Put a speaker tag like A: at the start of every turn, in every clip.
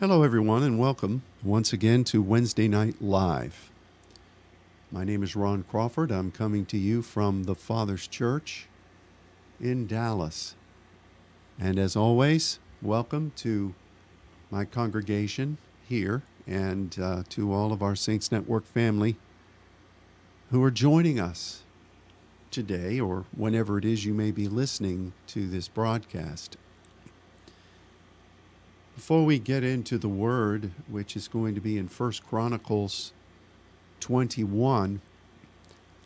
A: Hello, everyone, and welcome once again to Wednesday Night Live. My name is Ron Crawford. I'm coming to you from the Father's Church in Dallas. And as always, welcome to my congregation here and uh, to all of our Saints Network family who are joining us today or whenever it is you may be listening to this broadcast. Before we get into the word, which is going to be in First Chronicles 21,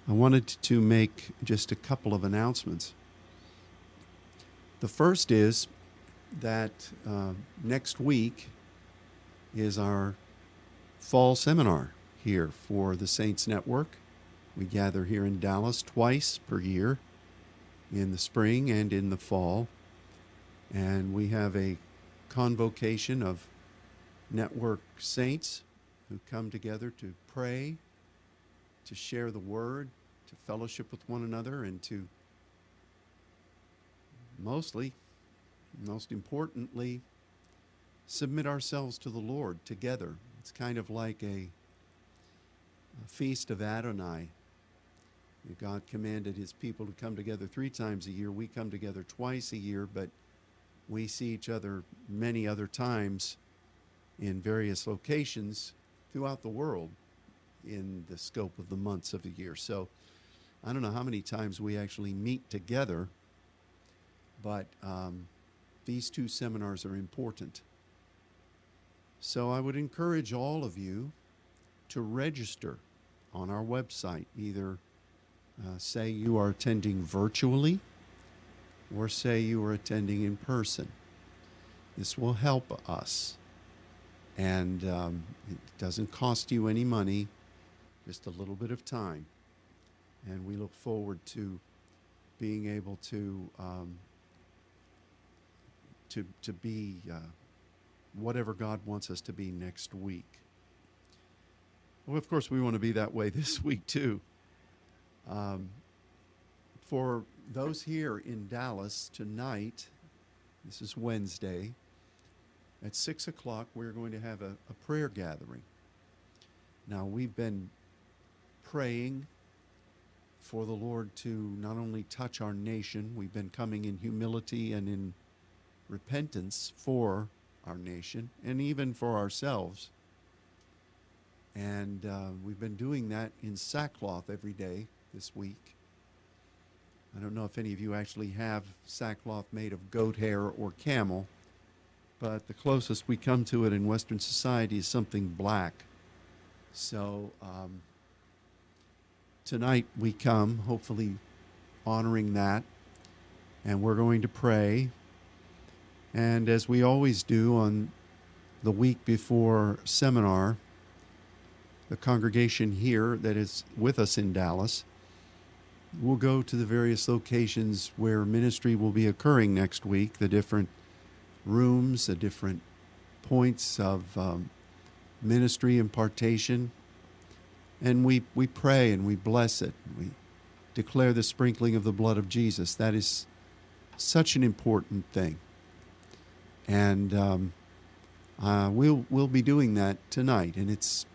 A: I wanted to make just a couple of announcements. The first is that uh, next week is our fall seminar here for the Saints Network. We gather here in Dallas twice per year in the spring and in the fall. And we have a convocation of network saints who come together to pray, to share the word, to fellowship with one another, and to mostly, most importantly, submit ourselves to the Lord together. It's kind of like a, a feast of Adonai. God commanded his people to come together three times a year. We come together twice a year, but we see each other many other times in various locations throughout the world in the scope of the months of the year. So I don't know how many times we actually meet together, but um, these two seminars are important. So I would encourage all of you to register on our website. Either uh, say you are attending virtually or say you are attending in person. This will help us. And um, it doesn't cost you any money, just a little bit of time. And we look forward to being able to um, to to be uh, whatever God wants us to be next week. Well, of course, we want to be that way this week too. Um, for those here in Dallas tonight, this is Wednesday, at 6 o'clock, we're going to have a, a prayer gathering. Now, we've been praying for the Lord to not only touch our nation, we've been coming in humility and in repentance for our nation and even for ourselves. And uh, we've been doing that in sackcloth every day this week. I don't know if any of you actually have sackcloth made of goat hair or camel, but the closest we come to it in Western society is something black. So um, tonight we come, hopefully honoring that, and we're going to pray. And as we always do on the week before seminar, the congregation here that is with us in Dallas we'll go to the various locations where ministry will be occurring next week, the different rooms, the different points of um, ministry impartation. And we, we pray and we bless it. We declare the sprinkling of the blood of Jesus. That is such an important thing. And um, uh, we'll, we'll be doing that tonight. And it's,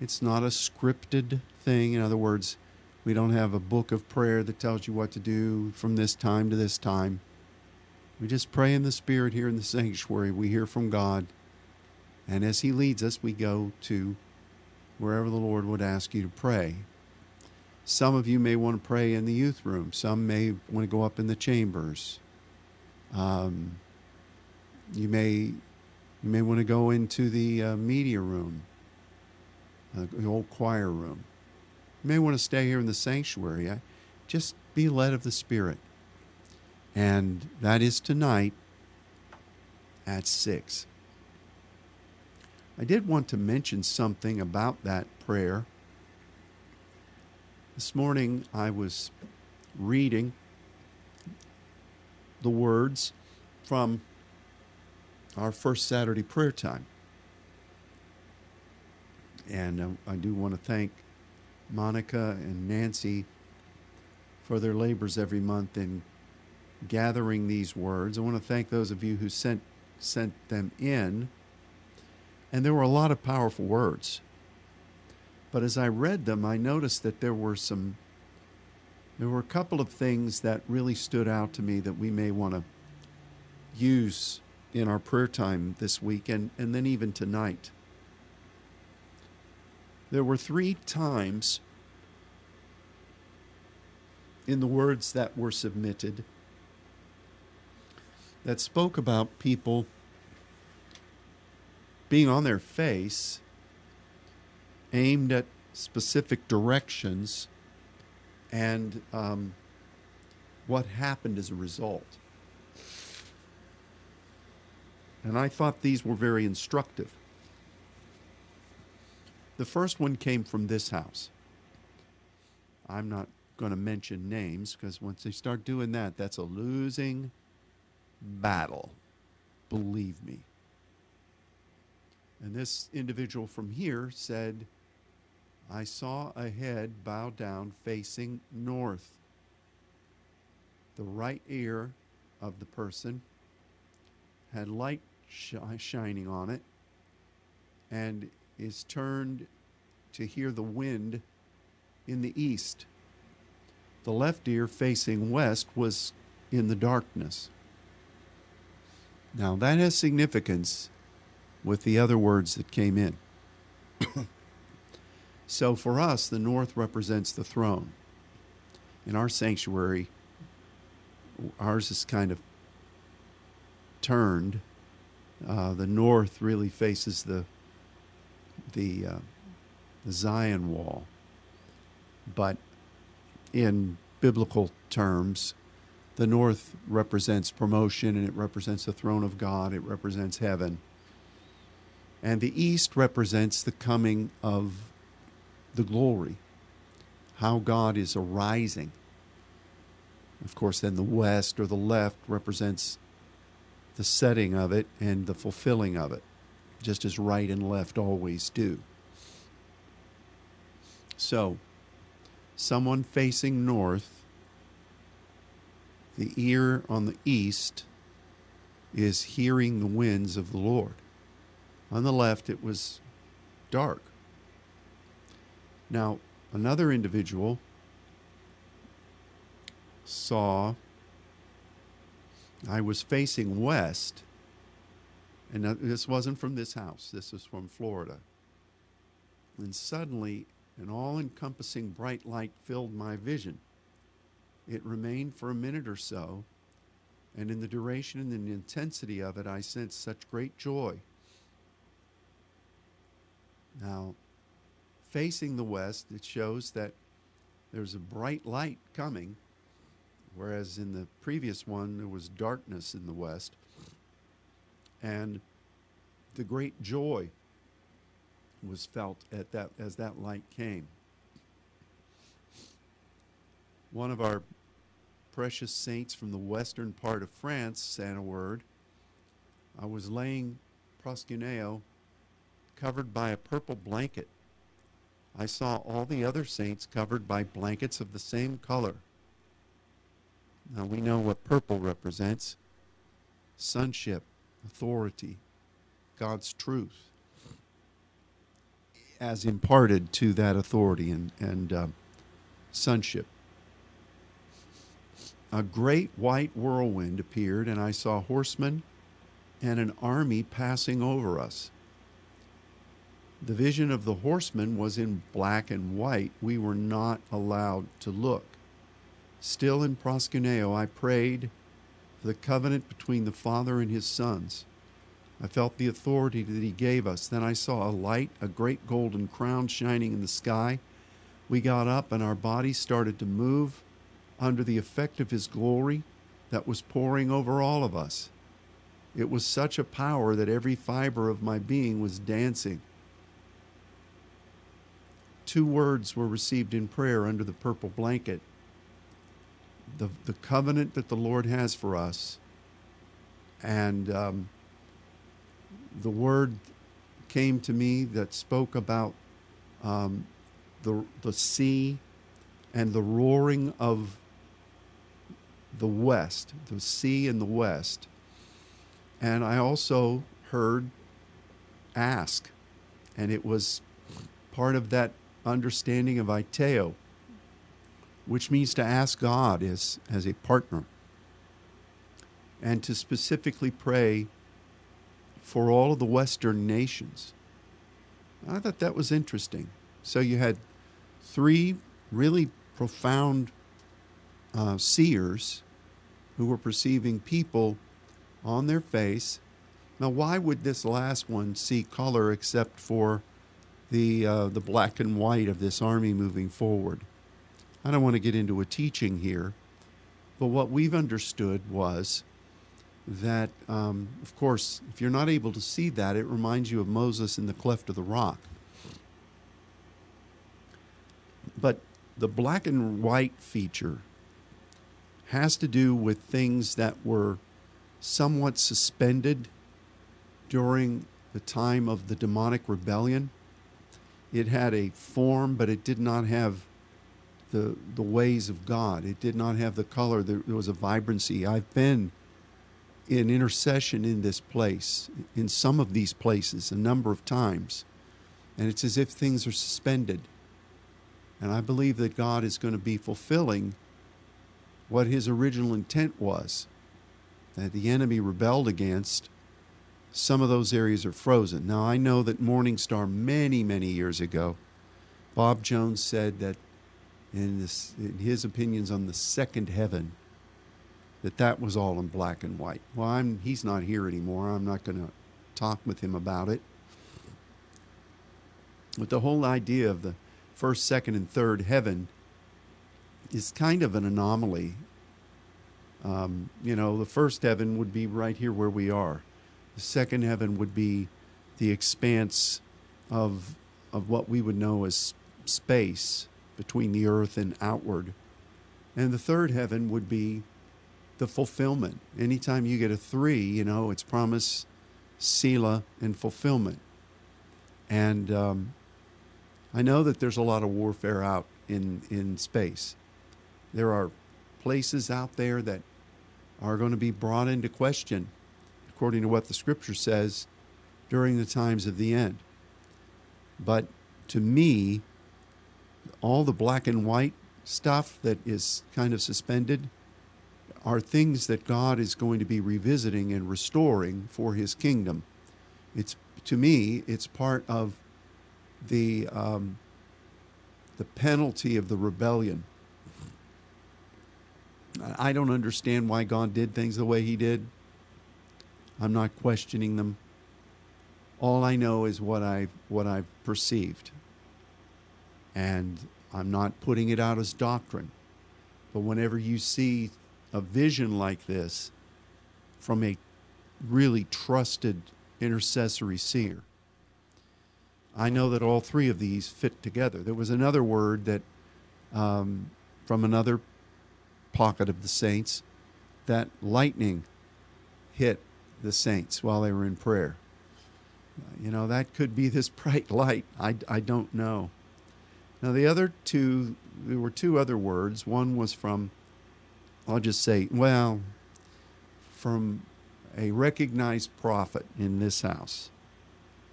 A: it's not a scripted thing. In other words, we don't have a book of prayer that tells you what to do from this time to this time. We just pray in the Spirit here in the sanctuary. We hear from God. And as He leads us, we go to wherever the Lord would ask you to pray. Some of you may want to pray in the youth room, some may want to go up in the chambers. Um, you may you may want to go into the uh, media room, uh, the old choir room. You may want to stay here in the sanctuary. I, just be led of the Spirit. And that is tonight at 6. I did want to mention something about that prayer. This morning I was reading the words from our first Saturday prayer time. And uh, I do want to thank Monica and Nancy for their labors every month in gathering these words. I want to thank those of you who sent sent them in. And there were a lot of powerful words. But as I read them, I noticed that there were some, there were a couple of things that really stood out to me that we may want to use in our prayer time this week and, and then even tonight. There were three times in the words that were submitted that spoke about people being on their face, aimed at specific directions, and um, what happened as a result. And I thought these were very instructive. The first one came from this house. I'm not going to mention names because once they start doing that, that's a losing battle. Believe me. And this individual from here said, I saw a head bow down facing north. The right ear of the person had light sh- shining on it and is turned to hear the wind in the east. The left ear facing west was in the darkness. Now, that has significance with the other words that came in. so, for us, the north represents the throne. In our sanctuary, ours is kind of turned. Uh, the north really faces the the, uh, Zion wall, but in biblical terms, the north represents promotion and it represents the throne of God, it represents heaven. And the east represents the coming of the glory, how God is arising. Of course, then the west or the left represents the setting of it and the fulfilling of it, just as right and left always do. So, someone facing north the ear on the east is hearing the winds of the Lord. On the left, it was dark. Now, another individual saw I was facing west, and this wasn't from this house, this was from Florida. And suddenly, an all encompassing bright light filled my vision. It remained for a minute or so, and in the duration and the intensity of it, I sensed such great joy. Now, facing the west, it shows that there's a bright light coming, whereas in the previous one, there was darkness in the west. And the great joy was felt at that as that light came one of our precious saints from the western part of France sent a word. I was laying proskuneo covered by a purple blanket. I saw all the other saints covered by blankets of the same color. Now we know what purple represents sonship, authority, God's truth, as imparted to that authority and, and uh, sonship a great white whirlwind appeared, and I saw horsemen and an army passing over us. The vision of the horsemen was in black and white. We were not allowed to look. Still in proskuneo, I prayed for the covenant between the Father and his sons. I felt the authority that he gave us. Then I saw a light, a great golden crown shining in the sky. We got up and our bodies started to move under the effect of His glory that was pouring over all of us. It was such a power that every fiber of my being was dancing. Two words were received in prayer under the purple blanket the, the covenant that the Lord has for us, and um, the word came to me that spoke about um, the, the sea and the roaring of the west, the sea in the west. And I also heard ask. And it was part of that understanding of Aiteo, which means to ask God as, as a partner and to specifically pray for all of the Western nations. I thought that was interesting. So you had three really profound uh, seers who were perceiving people on their face. Now, why would this last one see color except for the uh, the black and white of this army moving forward? I don't want to get into a teaching here, but what we've understood was that, um, of course, if you're not able to see that, it reminds you of Moses in the cleft of the rock. But the black and white feature has to do with things that were somewhat suspended during the time of the demonic rebellion. It had a form, but it did not have the, the ways of God. It did not have the color. There, there was a vibrancy. I've been in intercession in this place, in some of these places, a number of times. And it's as if things are suspended. And I believe that God is going to be fulfilling what his original intent was that the enemy rebelled against. Some of those areas are frozen. Now, I know that Morning Star, many, many years ago, Bob Jones said that in, this, in his opinions on the second heaven, that that was all in black and white. Well, I'm, he's not here anymore. I'm not going to talk with him about it. But the whole idea of the first, second, and third heaven is kind of an anomaly. Um, you know, the first heaven would be right here where we are. The second heaven would be the expanse of of what we would know as space between the earth and outward. And the third heaven would be the fulfillment. Anytime you get a three, you know, it's promise, Selah, and fulfillment. And um, I know that there's a lot of warfare out in, in space. There are places out there that are going to be brought into question, according to what the scripture says, during the times of the end. But to me, all the black and white stuff that is kind of suspended are things that God is going to be revisiting and restoring for His kingdom. It's to me, it's part of the um, the penalty of the rebellion. I don't understand why God did things the way He did. I'm not questioning them. All I know is what I what I've perceived, and I'm not putting it out as doctrine. But whenever you see a vision like this from a really trusted intercessory seer. I know that all three of these fit together. There was another word that um, from another pocket of the saints that lightning hit the saints while they were in prayer. You know, that could be this bright light. I, I don't know. Now, the other two, there were two other words. One was from I'll just say, well, from a recognized prophet in this house.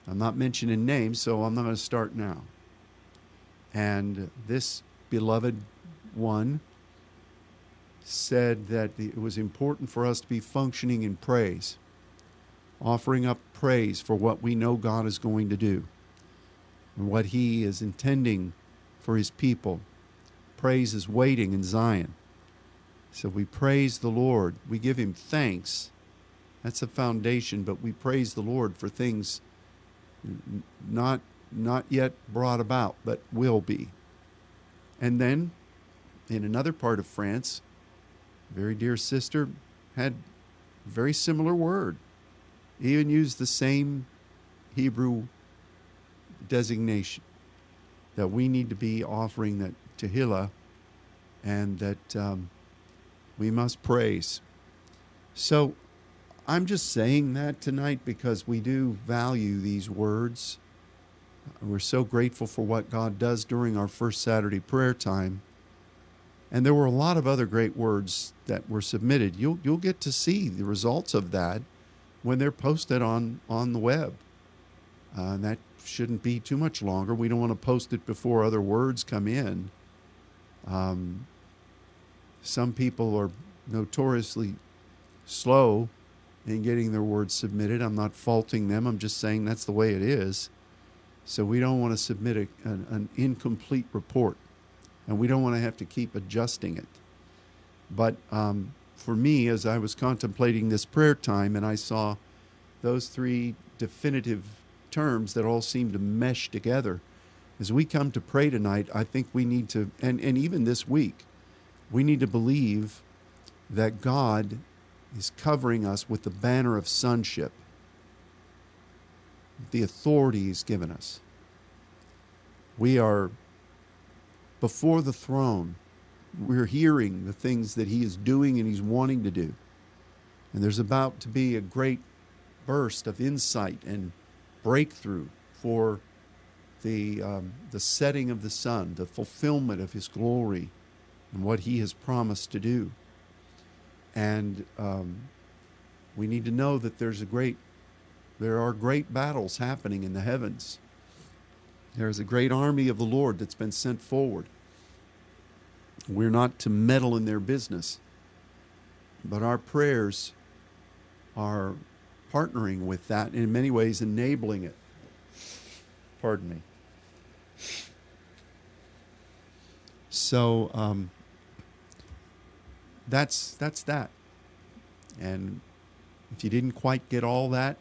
A: I'm not mentioning names, so I'm not going to start now. And this beloved one said that it was important for us to be functioning in praise, offering up praise for what we know God is going to do and what He is intending for His people. Praise is waiting in Zion. So we praise the Lord. We give Him thanks. That's a foundation, but we praise the Lord for things not, not yet brought about, but will be. And then in another part of France, very dear sister had a very similar word. Even used the same Hebrew designation that we need to be offering that Tehillah and that um, we must praise. So I'm just saying that tonight because we do value these words. We're so grateful for what God does during our first Saturday prayer time. And there were a lot of other great words that were submitted. You'll, you'll get to see the results of that when they're posted on, on the web. Uh, and that shouldn't be too much longer. We don't want to post it before other words come in. Um, some people are notoriously slow in getting their words submitted. I'm not faulting them. I'm just saying that's the way it is. So we don't want to submit a, an, an incomplete report, and we don't want to have to keep adjusting it. But um, for me, as I was contemplating this prayer time, and I saw those three definitive terms that all seem to mesh together, as we come to pray tonight, I think we need to, and, and even this week, we need to believe that God is covering us with the banner of sonship, the authority He's given us. We are before the throne. We're hearing the things that He is doing and He's wanting to do. And there's about to be a great burst of insight and breakthrough for the, um, the setting of the sun, the fulfillment of His glory, and what He has promised to do. And um, we need to know that there's a great, there are great battles happening in the heavens. There's a great army of the Lord that's been sent forward. We're not to meddle in their business, but our prayers are partnering with that and in many ways enabling it. Pardon me. So, um, that's that's that. And if you didn't quite get all that,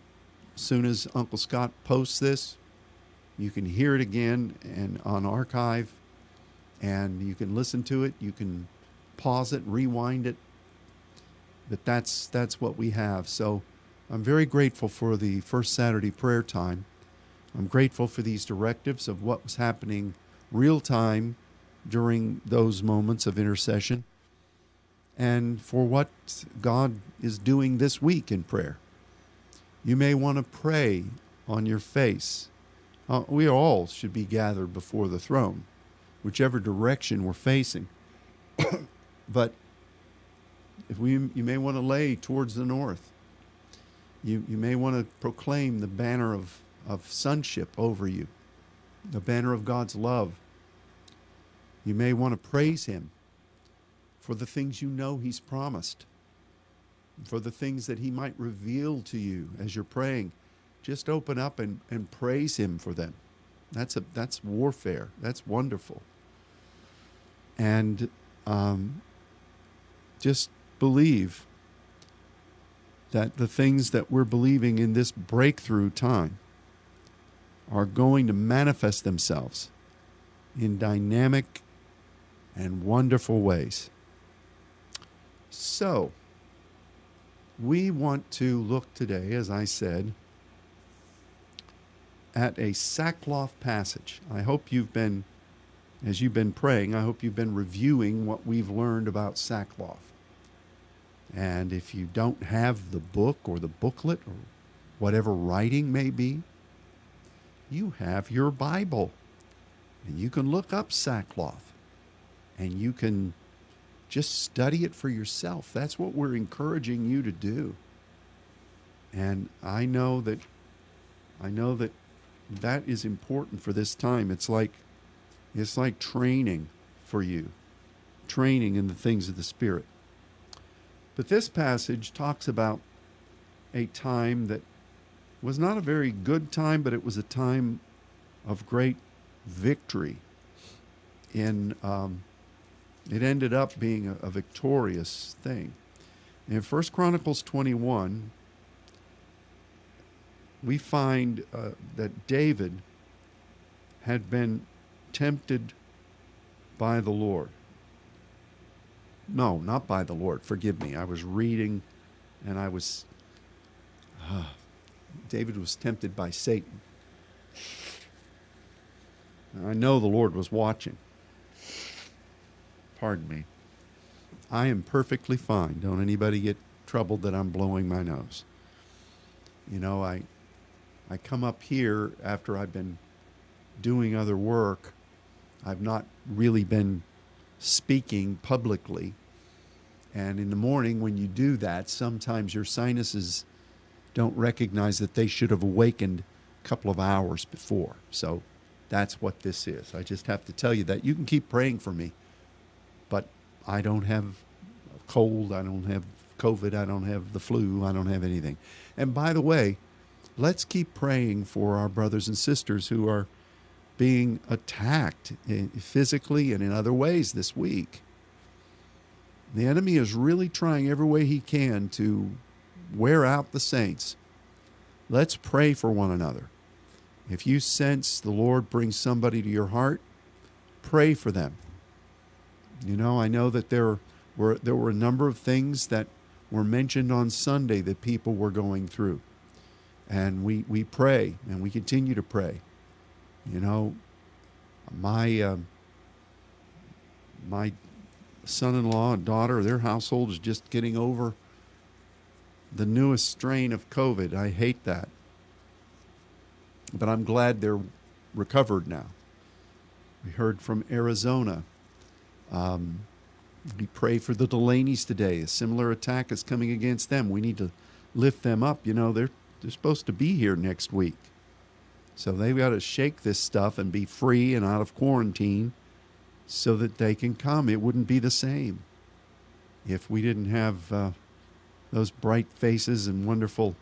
A: as soon as Uncle Scott posts this, you can hear it again and on archive, and you can listen to it. You can pause it, rewind it. But that's that's what we have. So I'm very grateful for the first Saturday prayer time. I'm grateful for these directives of what was happening real time during those moments of intercession and for what God is doing this week in prayer. You may want to pray on your face. Uh, we all should be gathered before the throne, whichever direction we're facing. but if we, you may want to lay towards the north. You, you may want to proclaim the banner of, of sonship over you, the banner of God's love. You may want to praise Him for the things you know He's promised, for the things that He might reveal to you as you're praying. Just open up and, and praise Him for them. That's, a, that's warfare. That's wonderful. And um, just believe that the things that we're believing in this breakthrough time are going to manifest themselves in dynamic and wonderful ways. So, we want to look today, as I said, at a sackcloth passage. I hope you've been, as you've been praying, I hope you've been reviewing what we've learned about sackcloth. And if you don't have the book or the booklet or whatever writing may be, you have your Bible. And you can look up sackcloth and you can just study it for yourself. That's what we're encouraging you to do. And I know that I know that that is important for this time. It's like it's like training for you. Training in the things of the spirit. But this passage talks about a time that was not a very good time, but it was a time of great victory in um, it ended up being a, a victorious thing. In First Chronicles 21, we find uh, that David had been tempted by the Lord. No, not by the Lord. Forgive me. I was reading and I was. Uh, David was tempted by Satan. I know the Lord was watching. Pardon me. I am perfectly fine. Don't anybody get troubled that I'm blowing my nose. You know, I I come up here after I've been doing other work. I've not really been speaking publicly. And in the morning, when you do that, sometimes your sinuses don't recognize that they should have awakened a couple of hours before. So that's what this is. I just have to tell you that. You can keep praying for me, but I don't have a cold. I don't have COVID. I don't have the flu. I don't have anything. And by the way, let's keep praying for our brothers and sisters who are being attacked eh, physically and in other ways this week. The enemy is really trying every way he can to wear out the saints. Let's pray for one another. If you sense the Lord bring somebody to your heart, pray for them. You know, I know that there were there were a number of things that were mentioned on Sunday that people were going through. And we, we pray and we continue to pray. You know, my uh, my son-in-law and daughter, their household is just getting over the newest strain of COVID. I hate that. But I'm glad they're recovered now. We heard from Arizona. Um, we pray for the Delaney's today. A similar attack is coming against them. We need to lift them up. You know, they're, they're supposed to be here next week. So they've got to shake this stuff and be free and out of quarantine so that they can come. It wouldn't be the same if we didn't have uh, those bright faces and wonderful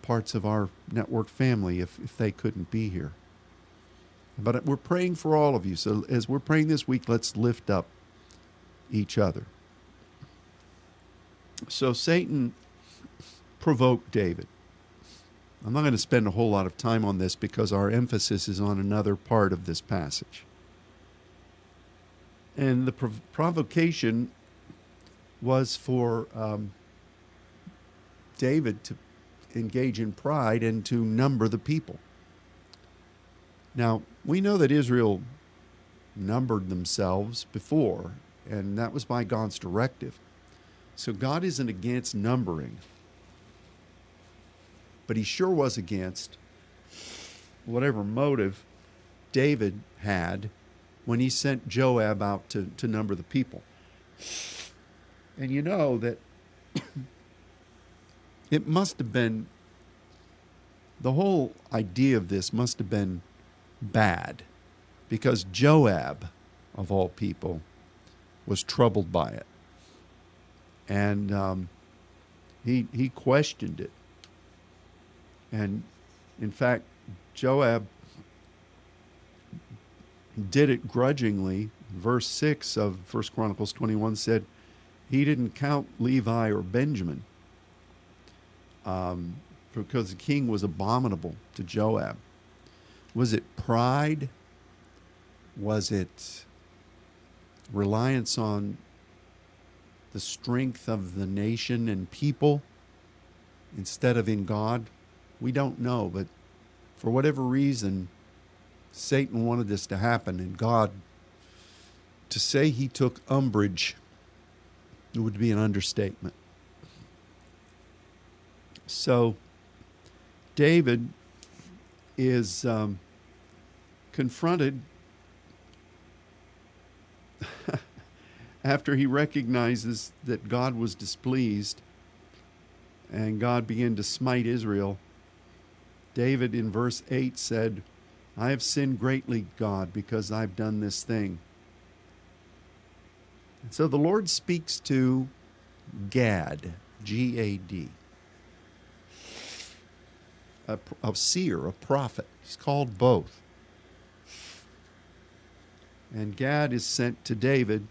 A: parts of our network family if, if they couldn't be here. But we're praying for all of you. So as we're praying this week, let's lift up each other. So Satan provoked David. I'm not going to spend a whole lot of time on this because our emphasis is on another part of this passage. And the prov- provocation was for um, David to engage in pride and to number the people. Now, we know that Israel numbered themselves before, and that was by God's directive. So God isn't against numbering, but he sure was against whatever motive David had when he sent Joab out to, to number the people. And you know that it must have been, the whole idea of this must have been bad because Joab, of all people, was troubled by it. And um, he, he questioned it. And in fact, Joab did it grudgingly. Verse 6 of 1 Chronicles 21 said, He didn't count Levi or Benjamin um, because the king was abominable to Joab. Was it pride? Was it reliance on the strength of the nation and people instead of in God? We don't know, but for whatever reason, Satan wanted this to happen, and God, to say he took umbrage would be an understatement. So, David is um, confronted after he recognizes that God was displeased and God began to smite Israel. David in verse 8 said, I have sinned greatly, God, because I've done this thing. And so the Lord speaks to Gad, G A D a, a seer, a prophet. He's called both. And Gad is sent to David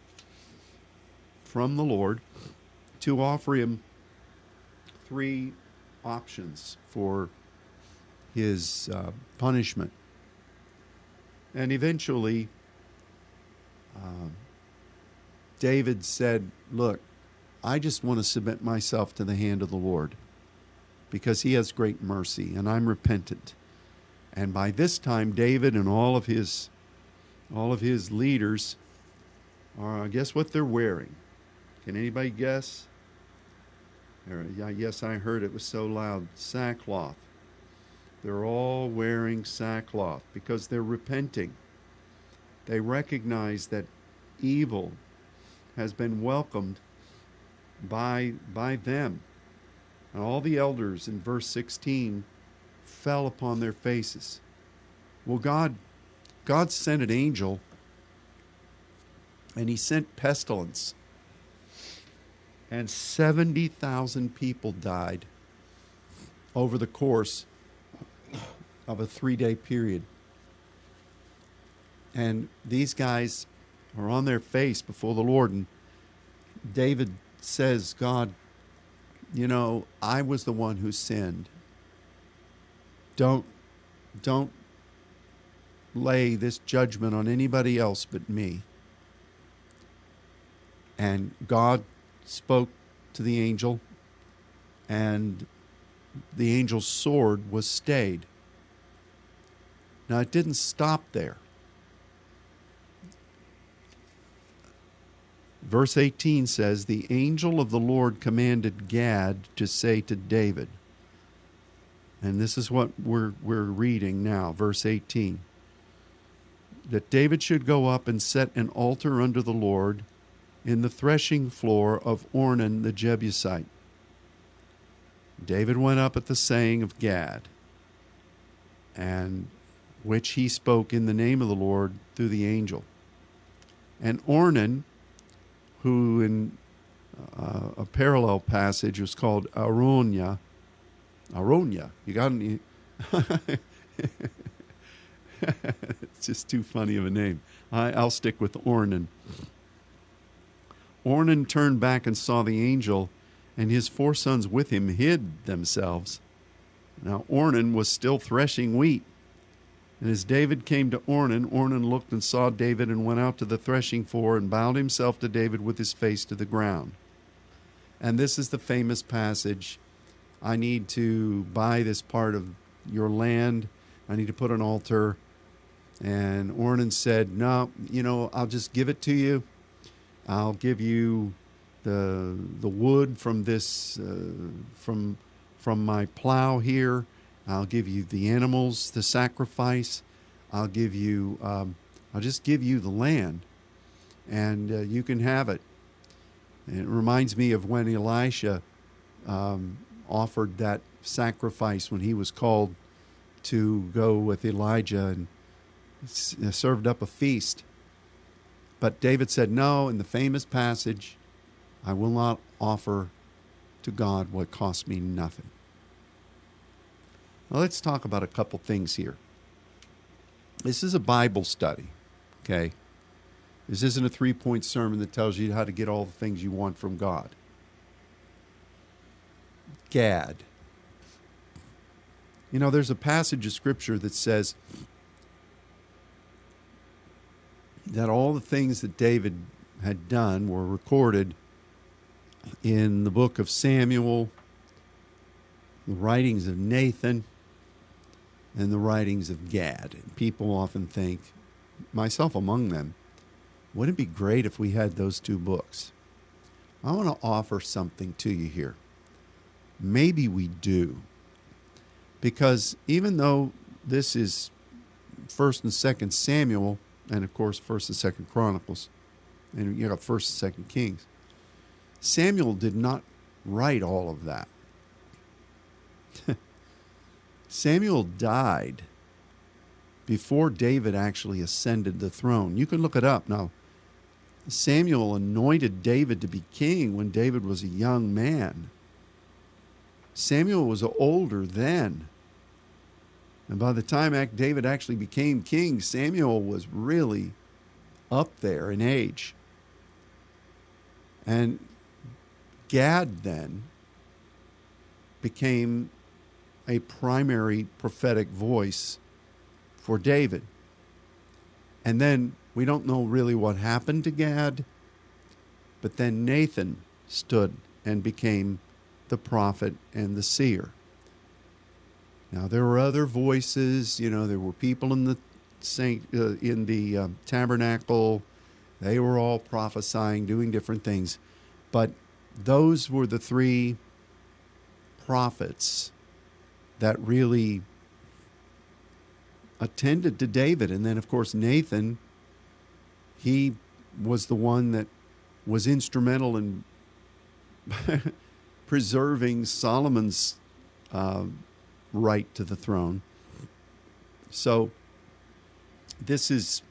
A: from the Lord to offer him three options for his uh, punishment. And eventually, uh, David said, Look, I just want to submit myself to the hand of the Lord because he has great mercy, and I'm repentant. And by this time, David and all of his all of his leaders are guess what they're wearing? Can anybody guess? Yes, I heard it was so loud. Sackcloth. They're all wearing sackcloth because they're repenting. They recognize that evil has been welcomed by, by them and all the elders in verse 16 fell upon their faces. Well, God, God sent an angel, and He sent pestilence, and seventy thousand people died over the course of a three-day period. And these guys are on their face before the Lord, and David says, God, you know, I was the one who sinned. Don't don't lay this judgment on anybody else but me. And God spoke to the angel, and the angel's sword was stayed. Now, it didn't stop there. Verse 18 says, The angel of the Lord commanded Gad to say to David, and this is what we're, we're reading now, verse 18, that David should go up and set an altar unto the Lord in the threshing floor of Ornan the Jebusite. David went up at the saying of Gad, and which he spoke in the name of the Lord through the angel. And Ornan who in uh, a parallel passage was called Araunah. Araunah. You got any? it's just too funny of a name. I, I'll stick with Ornan. Ornan turned back and saw the angel, and his four sons with him hid themselves. Now Ornan was still threshing wheat. And as David came to Ornan, Ornan looked and saw David and went out to the threshing floor and bowed himself to David with his face to the ground. And this is the famous passage I need to buy this part of your land. I need to put an altar. And Ornan said, No, you know, I'll just give it to you. I'll give you the the wood from this uh, from from my plow here I'll give you the animals, the sacrifice. I'll give you, um, I'll just give you the land, and uh, you can have it. And it reminds me of when Elisha um, offered that sacrifice when he was called to go with Elijah and uh, served up a feast. But David said, No, in the famous passage, I will not offer to God what costs me nothing. Well, let's talk about a couple things here. This is a Bible study, okay? This isn't a three point sermon that tells you how to get all the things you want from God. Gad. You know, there's a passage of scripture that says that all the things that David had done were recorded in the book of Samuel, the writings of Nathan, and the writings of Gad. People often think, myself among them, wouldn't it be great if we had those two books? I want to offer something to you here. Maybe we do. Because even though this is 1st and 2nd Samuel, and of course 1st and 2nd Chronicles, and you got 1st and 2nd Kings, Samuel did not write all of that. Samuel died before David actually ascended the throne. You can look it up. Now, Samuel anointed David to be king when David was a young man. Samuel was older then. And by the time David actually became king, Samuel was really up there in age. And Gad then became a primary prophetic voice for David. And then we don't know really what happened to Gad, but then Nathan stood and became the prophet and the seer. Now there were other voices, you know, there were people in the saint uh, in the uh, tabernacle. They were all prophesying, doing different things, but those were the three prophets that really attended to David. And then, of course, Nathan, he was the one that was instrumental in preserving Solomon's uh, right to the throne. So this is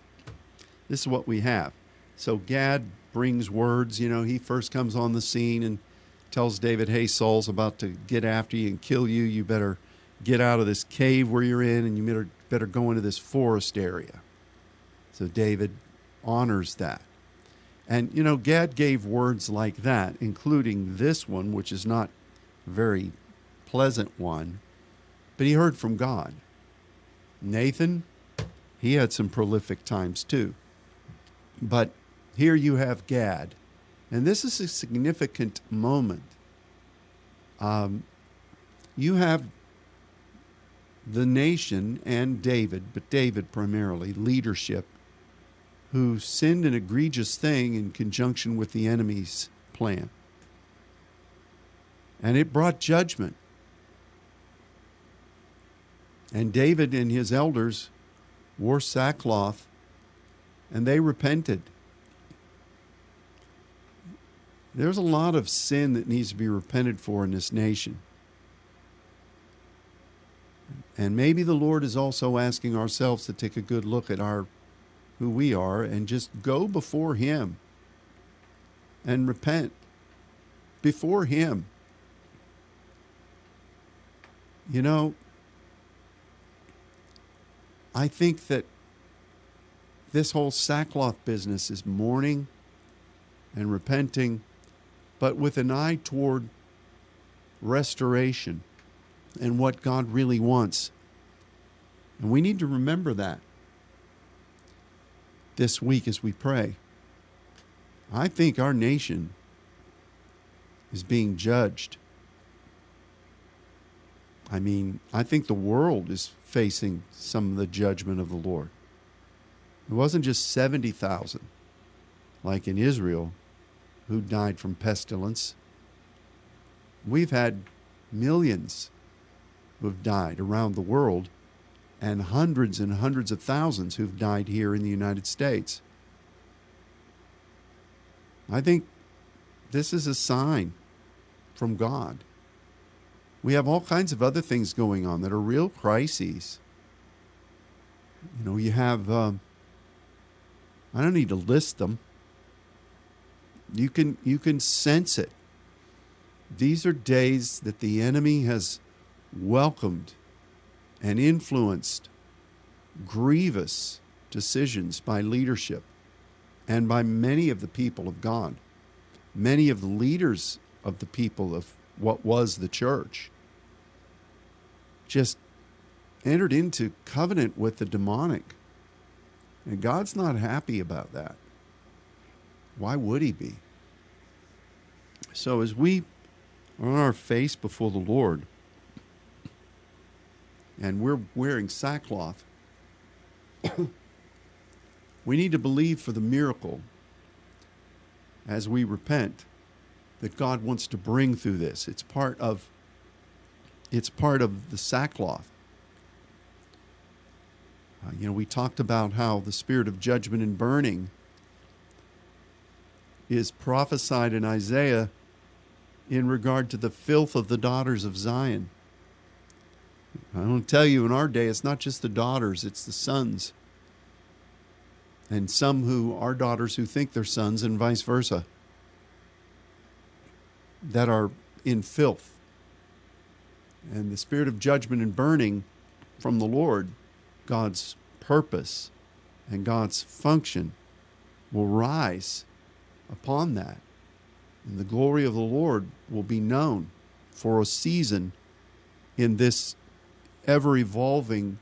A: this is what we have. So Gad brings words, you know, he first comes on the scene and tells David, "Hey, Saul's about to get after you and kill you. You better get out of this cave where you're in and you better better go into this forest area." So David honors that. And you know, Gad gave words like that, including this one, which is not a very pleasant one, but he heard from God. Nathan, he had some prolific times too. But here you have Gad, and this is a significant moment. Um, you have the nation and David, but David primarily, leadership, who sinned an egregious thing in conjunction with the enemy's plan. And it brought judgment. And David and his elders wore sackcloth and they repented. There's a lot of sin that needs to be repented for in this nation. And maybe the Lord is also asking ourselves to take a good look at our who we are and just go before him and repent before him. You know, I think that this whole sackcloth business is mourning and repenting, but with an eye toward restoration and what God really wants. And we need to remember that this week as we pray. I think our nation is being judged. I mean, I think the world is facing some of the judgment of the Lord. It wasn't just 70,000, like in Israel, who died from pestilence. We've had millions who've died around the world, and hundreds and hundreds of thousands who've died here in the United States. I think this is a sign from God. We have all kinds of other things going on that are real crises. You know, you have. Um, I don't need to list them. You can you can sense it. These are days that the enemy has welcomed and influenced grievous decisions by leadership and by many of the people of God, many of the leaders of the people of what was the church, just entered into covenant with the demonic and God's not happy about that. Why would He be? So, as we are on our face before the Lord and we're wearing sackcloth, we need to believe for the miracle as we repent that God wants to bring through this. It's part of it's part of the sackcloth. Uh, you know, we talked about how the spirit of judgment and burning is prophesied in Isaiah in regard to the filth of the daughters of Zion. I don't tell you, in our day, it's not just the daughters, it's the sons. And some who are daughters who think they're sons, and vice versa, that are in filth. And the spirit of judgment and burning from the Lord God's purpose and God's function will rise upon that. And the glory of the Lord will be known for a season in this ever evolving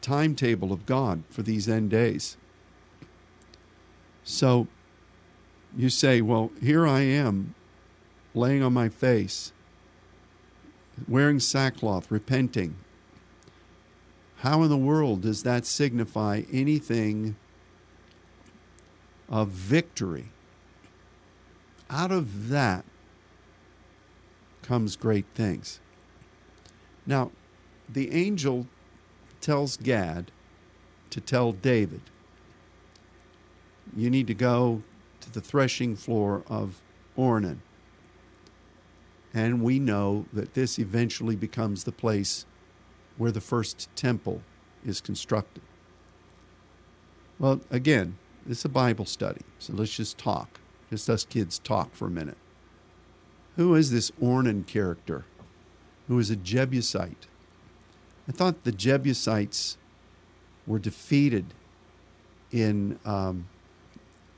A: timetable of God for these end days. So you say, Well, here I am laying on my face, wearing sackcloth, repenting, how in the world does that signify anything of victory? Out of that comes great things. Now, the angel tells Gad to tell David, you need to go to the threshing floor of Ornan. And we know that this eventually becomes the place where the first temple is constructed. Well, again, this is a Bible study, so let's just talk. Just us kids talk for a minute. Who is this Ornan character who is a Jebusite? I thought the Jebusites were defeated in, um,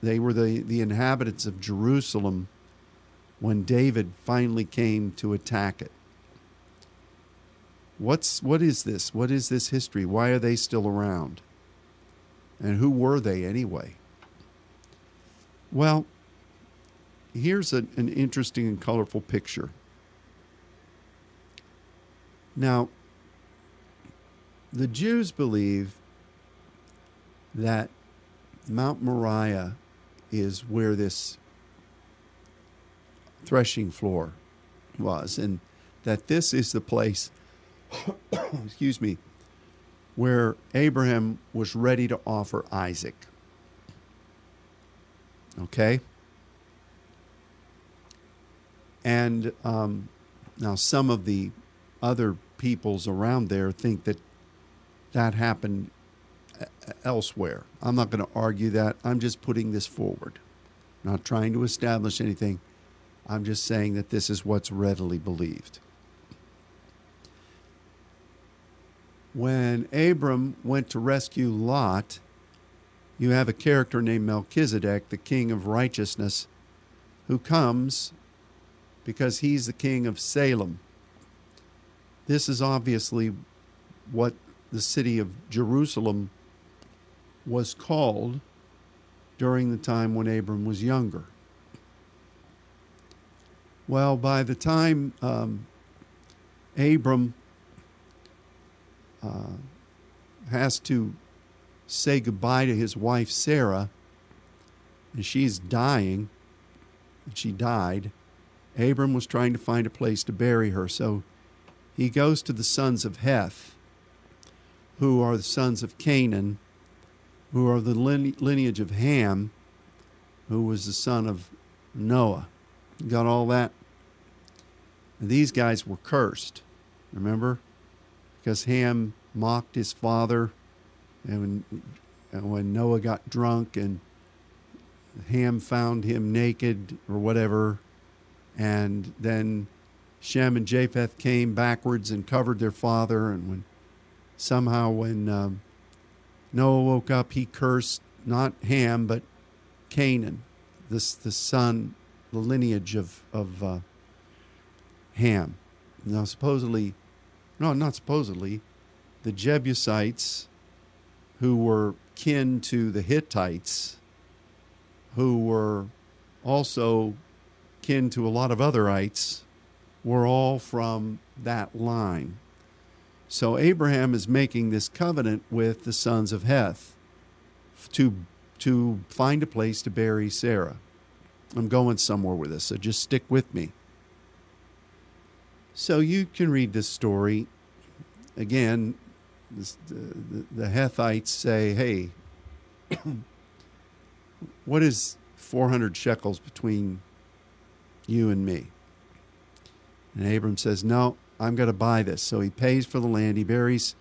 A: they were the, the inhabitants of Jerusalem when David finally came to attack it. What's, what is this? What is this history? Why are they still around? And who were they anyway? Well, here's a, an interesting and colorful picture. Now, the Jews believe that Mount Moriah is where this threshing floor was, and that this is the place, excuse me, where Abraham was ready to offer Isaac. Okay? And um, now some of the other peoples around there think that that happened elsewhere. I'm not going to argue that. I'm just putting this forward. I'm Not trying to establish anything. I'm just saying that this is what's readily believed. When Abram went to rescue Lot, you have a character named Melchizedek, the king of righteousness, who comes because he's the king of Salem. This is obviously what the city of Jerusalem was called during the time when Abram was younger. Well, by the time um, Abram uh, has to say goodbye to his wife Sarah, and she's dying, and she died, Abram was trying to find a place to bury her. So he goes to the sons of Heth, who are the sons of Canaan, who are the lineage of Ham, who was the son of Noah. Got all that? And these guys were cursed, remember? Because Ham mocked his father, and when, and when Noah got drunk and Ham found him naked or whatever, and then Shem and Japheth came backwards and covered their father. And when somehow, when um, Noah woke up, he cursed not Ham, but Canaan, this the son, the lineage of of uh, Ham. Now, supposedly, no, not supposedly, the Jebusites, who were kin to the Hittites, who were also kin to a lot of otherites, were all from that line. So Abraham is making this covenant with the sons of Heth to, to find a place to bury Sarah. I'm going somewhere with this, so just stick with me. So you can read this story. Again, this, the, the Hethites say, hey, what is 400 shekels between you and me. And Abram says, No, I'm going to buy this. So he pays for the land. He buries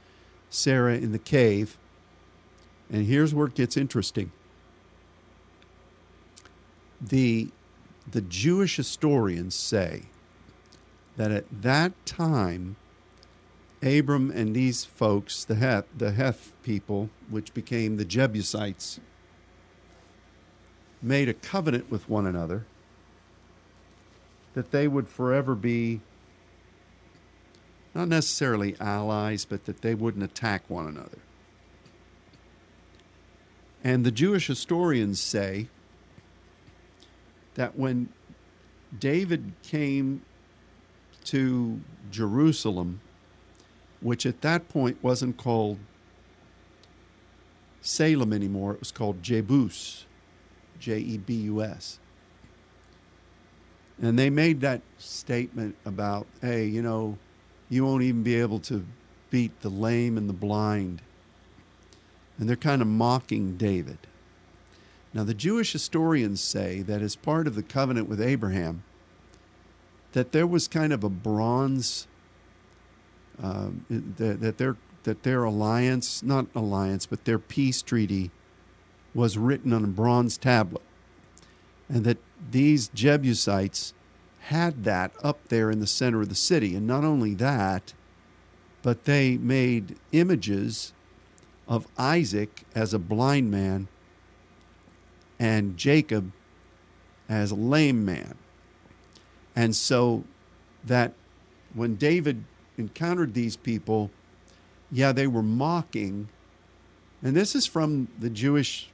A: Sarah in the cave. And here's where it gets interesting. The, the Jewish historians say that at that time, Abram and these folks, the Heth, the Heth people, which became the Jebusites, made a covenant with one another that they would forever be not necessarily allies, but that they wouldn't attack one another. And the Jewish historians say that when David came to Jerusalem, which at that point wasn't called Salem anymore, it was called Jebus, J E B U S. And they made that statement about, hey, you know, you won't even be able to beat the lame and the blind. And they're kind of mocking David. Now, the Jewish historians say that as part of the covenant with Abraham, that there was kind of a bronze um, that, that their that their alliance, not alliance, but their peace treaty, was written on a bronze tablet, and that these Jebusites had that up there in the center of the city, and not only that, but they made images of Isaac as a blind man and Jacob as a lame man. And so that when David encountered these people, yeah, they were mocking. And this is from the Jewish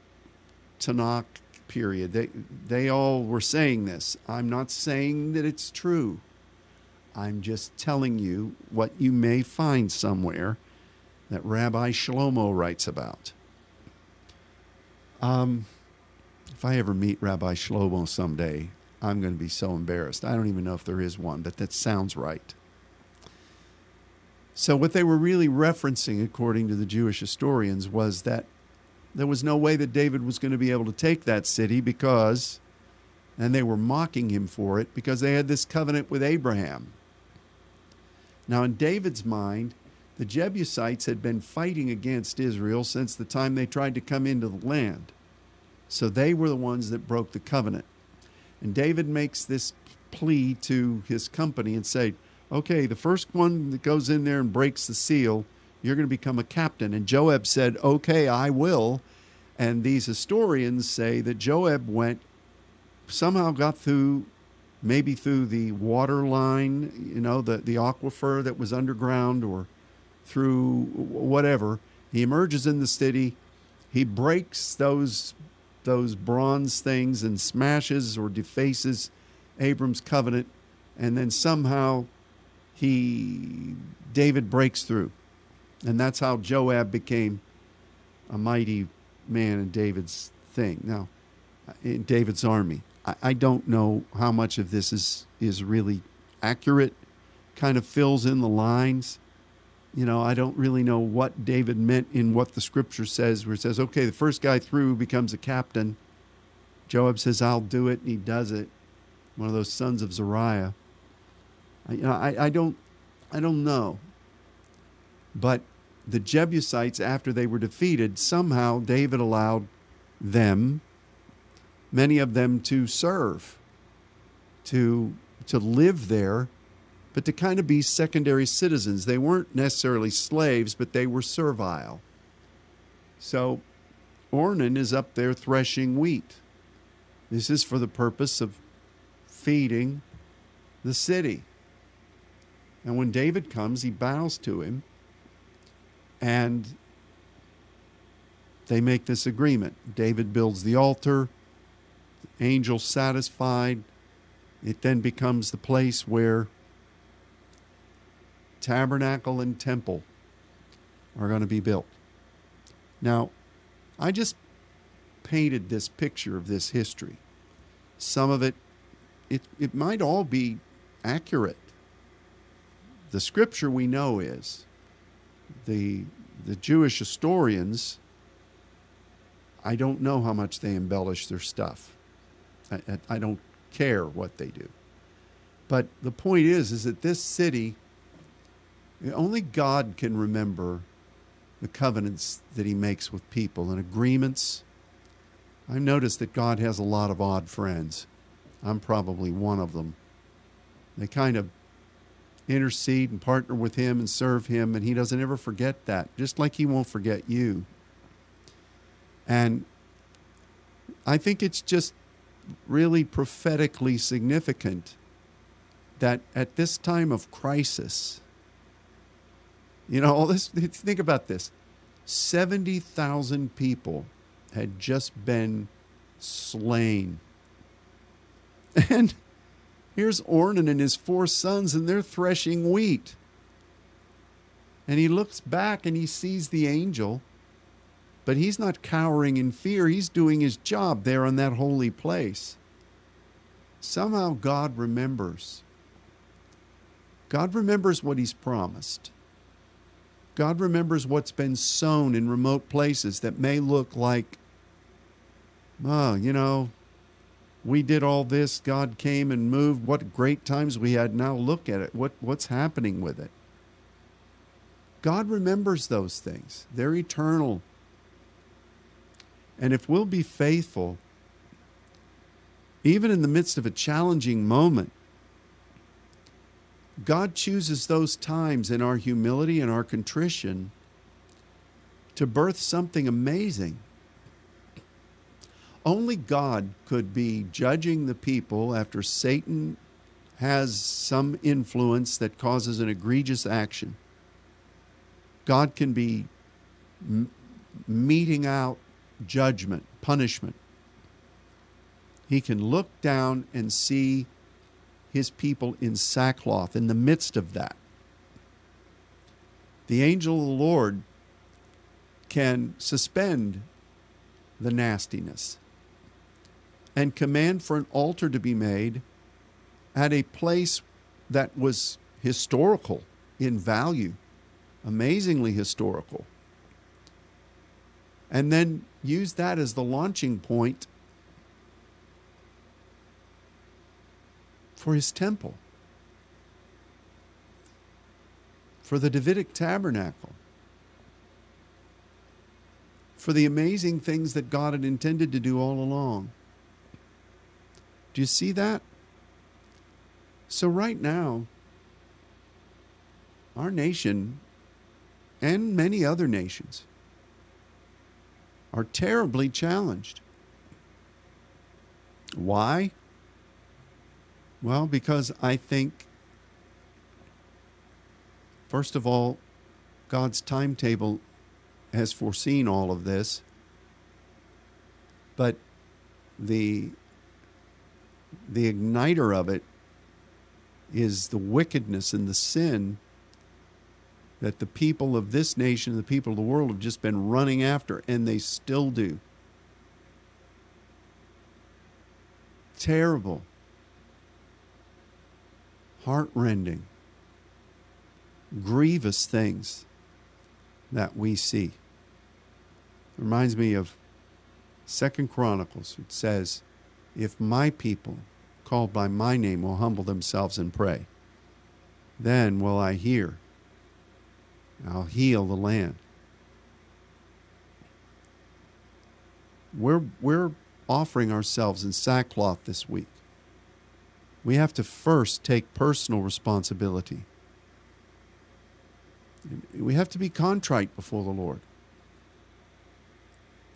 A: Tanakh period. They, they all were saying this. I'm not saying that it's true. I'm just telling you what you may find somewhere that Rabbi Shlomo writes about. Um, if I ever meet Rabbi Shlomo someday, I'm going to be so embarrassed. I don't even know if there is one, but that sounds right. So, what they were really referencing, according to the Jewish historians, was that there was no way that David was going to be able to take that city because, and they were mocking him for it, because they had this covenant with Abraham. Now, in David's mind, the Jebusites had been fighting against Israel since the time they tried to come into the land. So they were the ones that broke the covenant. And David makes this plea to his company and say, okay, the first one that goes in there and breaks the seal, you're going to become a captain. And Joab said, okay, I will. And these historians say that Joab went, somehow got through maybe through the water line, you know, the, the aquifer that was underground or through whatever. He emerges in the city. He breaks those those bronze things and smashes or defaces Abram's covenant, and then somehow he David breaks through, and that's how Joab became a mighty man in David's thing. Now, in David's army, I, I don't know how much of this is is really accurate. Kind of fills in the lines you know, I don't really know what David meant in what the scripture says, where it says, okay, the first guy through becomes a captain. Joab says, I'll do it, and he does it. One of those sons of Zeruiah. I, you know, I, I don't, I don't know. But the Jebusites, after they were defeated, somehow David allowed them, many of them, to serve, to to live there but to kind of be secondary citizens. They weren't necessarily slaves, but they were servile. So Ornan is up there threshing wheat. This is for the purpose of feeding the city. And when David comes, he bows to him and they make this agreement. David builds the altar, the angel satisfied. It then becomes the place where tabernacle and temple are going to be built. Now, I just painted this picture of this history. Some of it, it, it might all be accurate. The scripture we know is the, the Jewish historians, I don't know how much they embellish their stuff. I, I, don't care what they do. But the point is, is that this city only God can remember the covenants that he makes with people and agreements. I've noticed that God has a lot of odd friends. I'm probably one of them. They kind of intercede and partner with him and serve him, and he doesn't ever forget that, just like he won't forget you. And I think it's just really prophetically significant that at this time of crisis, you know, all this, think about this 70,000 people had just been slain. And here's Ornan and his four sons, and they're threshing wheat. And he looks back and he sees the angel, but he's not cowering in fear. He's doing his job there in that holy place. Somehow God remembers. God remembers what he's promised. God remembers what's been sown in remote places that may look like, oh, you know, we did all this, God came and moved, what great times we had. Now look at it. What, what's happening with it? God remembers those things, they're eternal. And if we'll be faithful, even in the midst of a challenging moment, God chooses those times in our humility and our contrition to birth something amazing. Only God could be judging the people after Satan has some influence that causes an egregious action. God can be m- meting out judgment, punishment. He can look down and see his people in sackcloth in the midst of that. The angel of the Lord can suspend the nastiness and command for an altar to be made at a place that was historical in value, amazingly historical. And then use that as the launching point for his temple, for the Davidic tabernacle, for the amazing things that God had intended to do all along. Do you see that? So, right now, our nation and many other nations are terribly challenged. Why? Well, because I think, first of all, God's timetable has foreseen all of this, but the the igniter of it is the wickedness and the sin that the people of this nation, the people of the world have just been running after, and they still do. Terrible heartrending, grievous things that we see. It reminds me of Second Chronicles, which says, If my people called by my name will humble themselves and pray, then will I hear. I'll heal the land. We're, we're offering ourselves in sackcloth this week we have to first take personal responsibility. We have to be contrite before the Lord.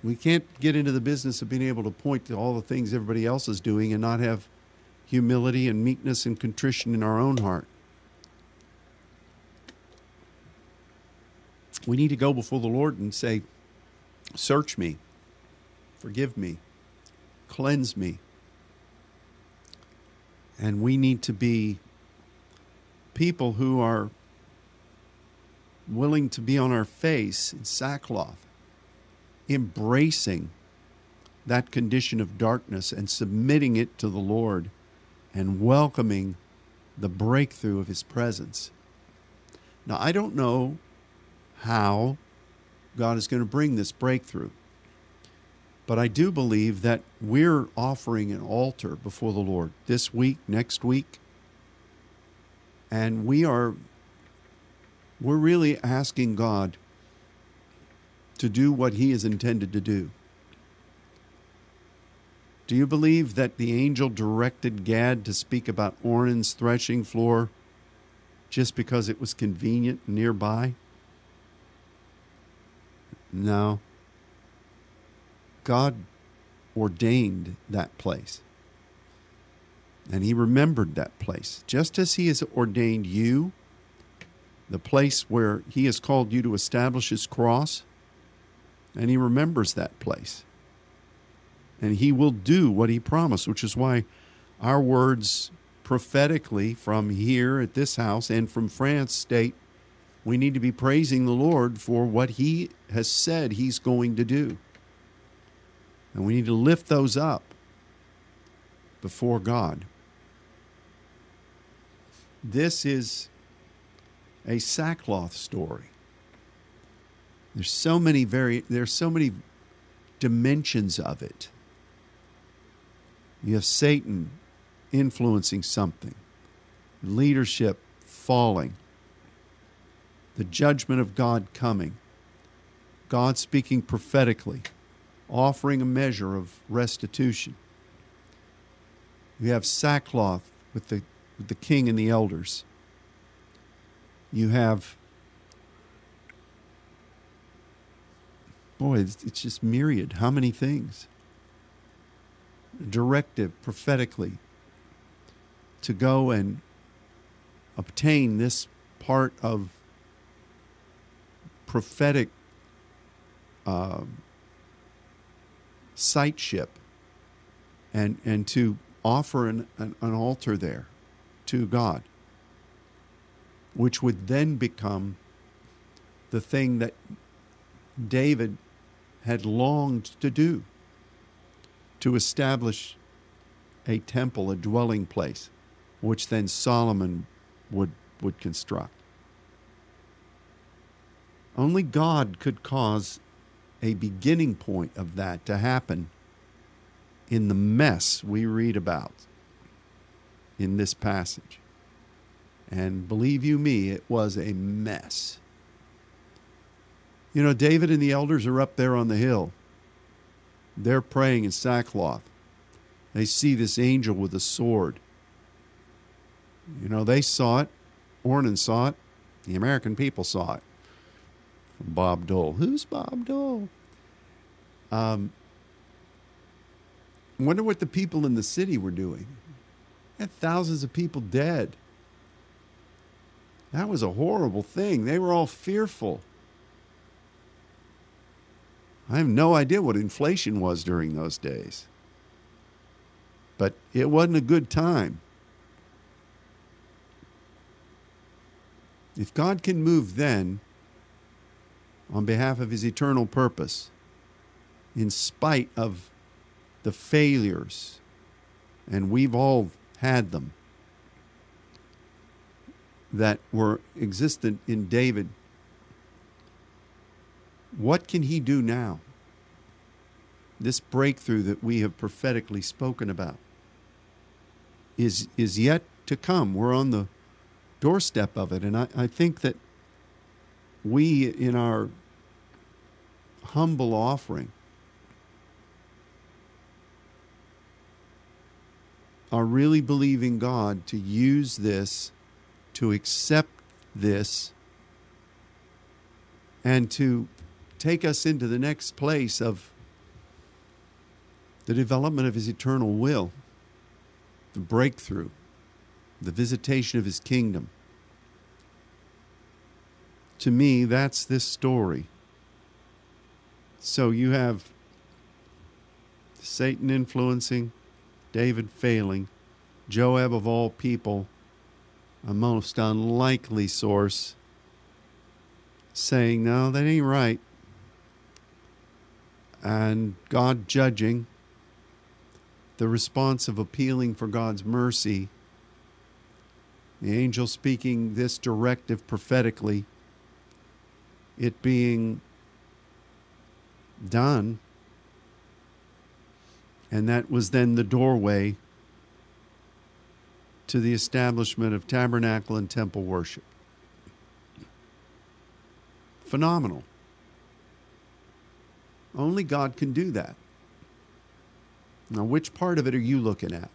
A: We can't get into the business of being able to point to all the things everybody else is doing and not have humility and meekness and contrition in our own heart. We need to go before the Lord and say, Search me, forgive me, cleanse me, and we need to be people who are willing to be on our face in sackcloth, embracing that condition of darkness and submitting it to the Lord and welcoming the breakthrough of His presence. Now, I don't know how God is going to bring this breakthrough. But I do believe that we're offering an altar before the Lord this week, next week. And we are we're really asking God to do what he is intended to do. Do you believe that the angel directed Gad to speak about Ornan's threshing floor just because it was convenient nearby? No. God ordained that place. And he remembered that place. Just as he has ordained you, the place where he has called you to establish his cross, and he remembers that place. And he will do what he promised, which is why our words prophetically from here at this house and from France state we need to be praising the Lord for what he has said he's going to do. And we need to lift those up before God. This is a sackcloth story. There's so many very there's so many dimensions of it. You have Satan influencing something, leadership falling, the judgment of God coming, God speaking prophetically, offering a measure of restitution. You have sackcloth with the, with the king and the elders. You have, boy, it's, it's just myriad. How many things? Directive prophetically to go and obtain this part of prophetic uh, sightship and, and to offer an, an, an altar there to God, which would then become the thing that David had longed to do to establish a temple, a dwelling place, which then Solomon would, would construct. Only God could cause a beginning point of that to happen in the mess we read about in this passage. And believe you me, it was a mess. You know, David and the elders are up there on the hill they're praying in sackcloth. They see this angel with a sword. You know, they saw it. Ornan saw it. The American people saw it. Bob Dole. Who's Bob Dole? Um, wonder what the people in the city were doing. Had thousands of people dead. That was a horrible thing. They were all fearful. I have no idea what inflation was during those days. But it wasn't a good time. If God can move then on behalf of his eternal purpose, in spite of the failures, and we've all had them, that were existent in David what can he do now? This breakthrough that we have prophetically spoken about is, is yet to come. We're on the doorstep of it. And I, I think that we, in our humble offering, are really believing God to use this, to accept this, and to take us into the next place of the development of His eternal will, the breakthrough, the visitation of His kingdom. To me, that's this story. So you have Satan influencing, David failing, Joab of all people, a most unlikely source, saying, No, that ain't right and God judging, the response of appealing for God's mercy, the angel speaking this directive prophetically, it being done, and that was then the doorway to the establishment of tabernacle and temple worship. Phenomenal. Only God can do that. Now, which part of it are you looking at?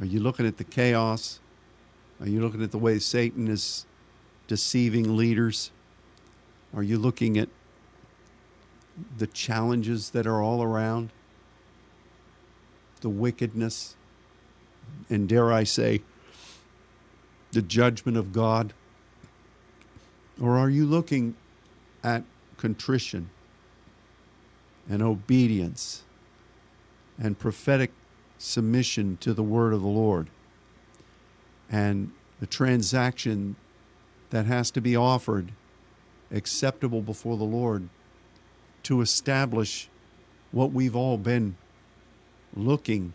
A: Are you looking at the chaos? Are you looking at the way Satan is deceiving leaders? Are you looking at the challenges that are all around? The wickedness? And dare I say, the judgment of God? Or are you looking at contrition and obedience and prophetic submission to the word of the Lord and the transaction that has to be offered acceptable before the Lord to establish what we've all been looking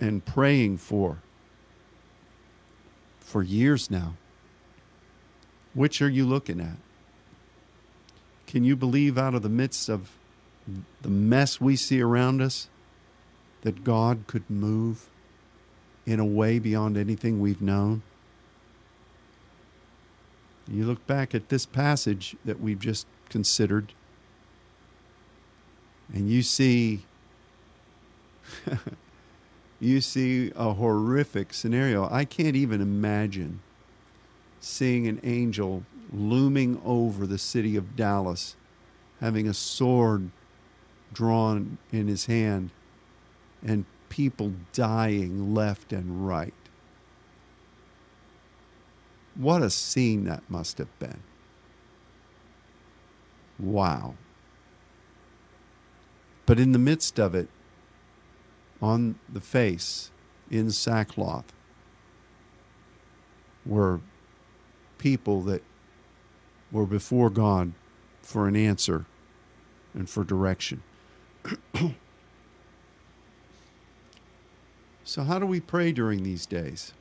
A: and praying for for years now. Which are you looking at? Can you believe out of the midst of the mess we see around us that God could move in a way beyond anything we've known? You look back at this passage that we've just considered, and you see you see a horrific scenario. I can't even imagine seeing an angel looming over the city of Dallas, having a sword drawn in his hand, and people dying left and right. What a scene that must have been. Wow. But in the midst of it, on the face, in sackcloth, were people that were before God for an answer and for direction. so, how do we pray during these days?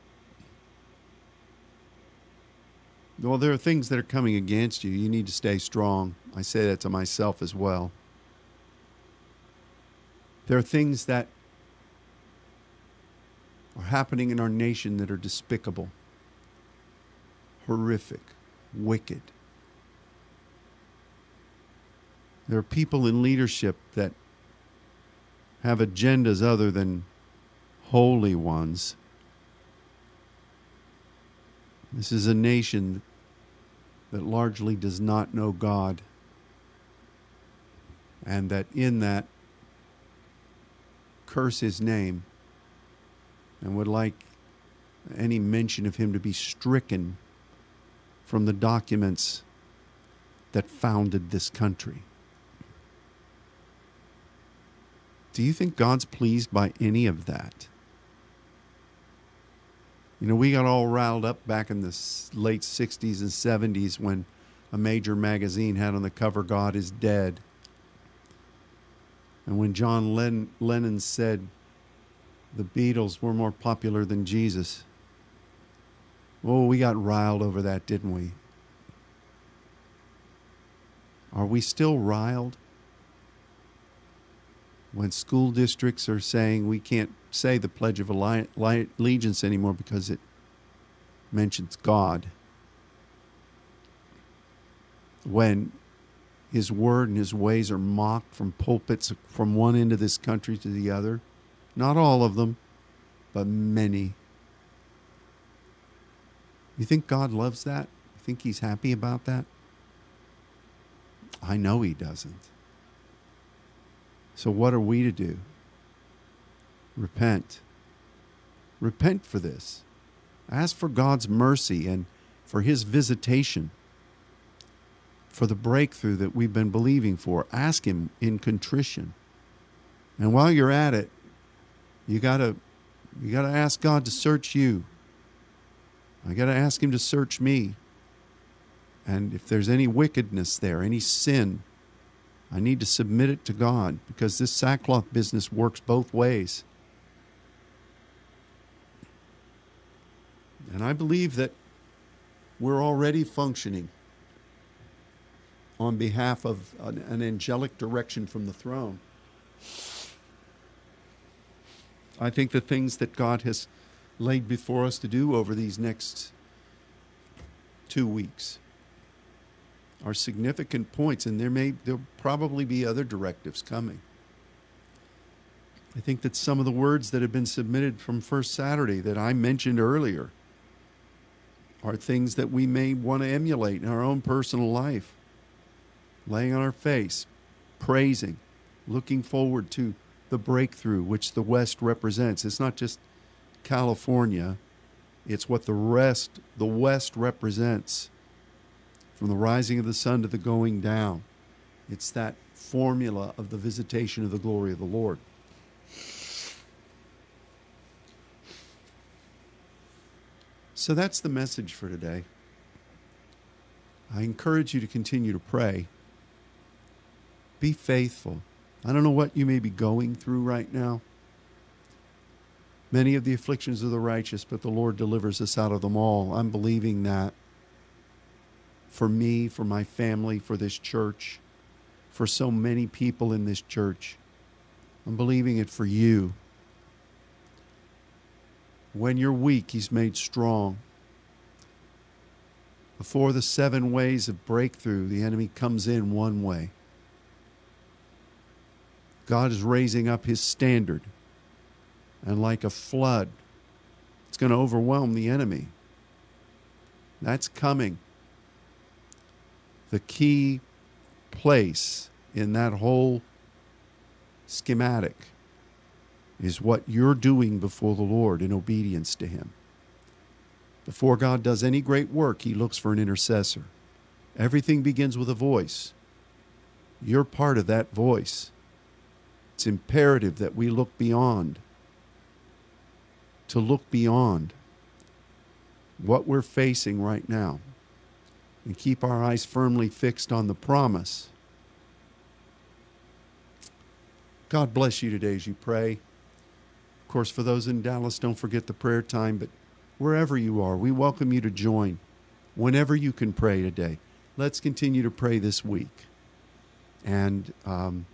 A: Well, there are things that are coming against you. You need to stay strong. I say that to myself as well. There are things that are happening in our nation that are despicable, horrific, wicked. There are people in leadership that have agendas other than holy ones. This is a nation that largely does not know God, and that in that curse his name and would like any mention of him to be stricken from the documents that founded this country. Do you think God's pleased by any of that? You know, we got all riled up back in the late 60s and 70s when a major magazine had on the cover, God is dead. And when John Len- Lennon said the Beatles were more popular than Jesus, oh, we got riled over that, didn't we? Are we still riled? When school districts are saying we can't say the Pledge of Allegiance anymore because it mentions God. When his word and his ways are mocked from pulpits from one end of this country to the other. Not all of them, but many. You think God loves that? You think he's happy about that? I know he doesn't. So, what are we to do? Repent. Repent for this. Ask for God's mercy and for His visitation, for the breakthrough that we've been believing for. Ask Him in contrition. And while you're at it, you gotta you gotta ask God to search you. I gotta ask Him to search me. And if there's any wickedness there, any sin, I need to submit it to God because this sackcloth business works both ways. And I believe that we're already functioning on behalf of an, an, angelic direction from the throne. I think the things that God has laid before us to do over these next two weeks are significant points, and there may there'll probably be other directives coming. I think that some of the words that have been submitted from First Saturday that I mentioned earlier are things that we may want to emulate in our own personal life. Laying on our face, praising, looking forward to the breakthrough which the West represents. It's not just California, it's what the rest, the West represents from the rising of the sun to the going down. It's that formula of the visitation of the glory of the Lord. So that's the message for today. I encourage you to continue to pray. Be faithful. I don't know what you may be going through right now. Many of the afflictions of the righteous, but the Lord delivers us out of them all. I'm believing that for me, for my family, for this church, for so many people in this church. I'm believing it for you. When you're weak, He's made strong. Before the seven ways of breakthrough, the enemy comes in one way. God is raising up His standard, and like a flood, it's going to overwhelm the enemy. That's coming. The key place in that whole schematic is what you're doing before the Lord in obedience to Him. Before God does any great work, He looks for an intercessor. Everything begins with a voice. You're part of that voice. It's imperative that we look beyond, to look beyond what we're facing right now and keep our eyes firmly fixed on the promise. God bless you today as you pray. Of course, for those in Dallas, don't forget the prayer time, but wherever you are, we welcome you to join whenever you can pray today. Let's continue to pray this week. And um,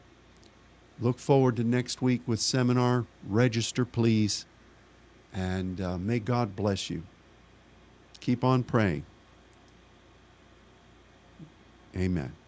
A: look forward to next week with seminar. Register, please. And uh, may God bless you. Keep on praying. Amen.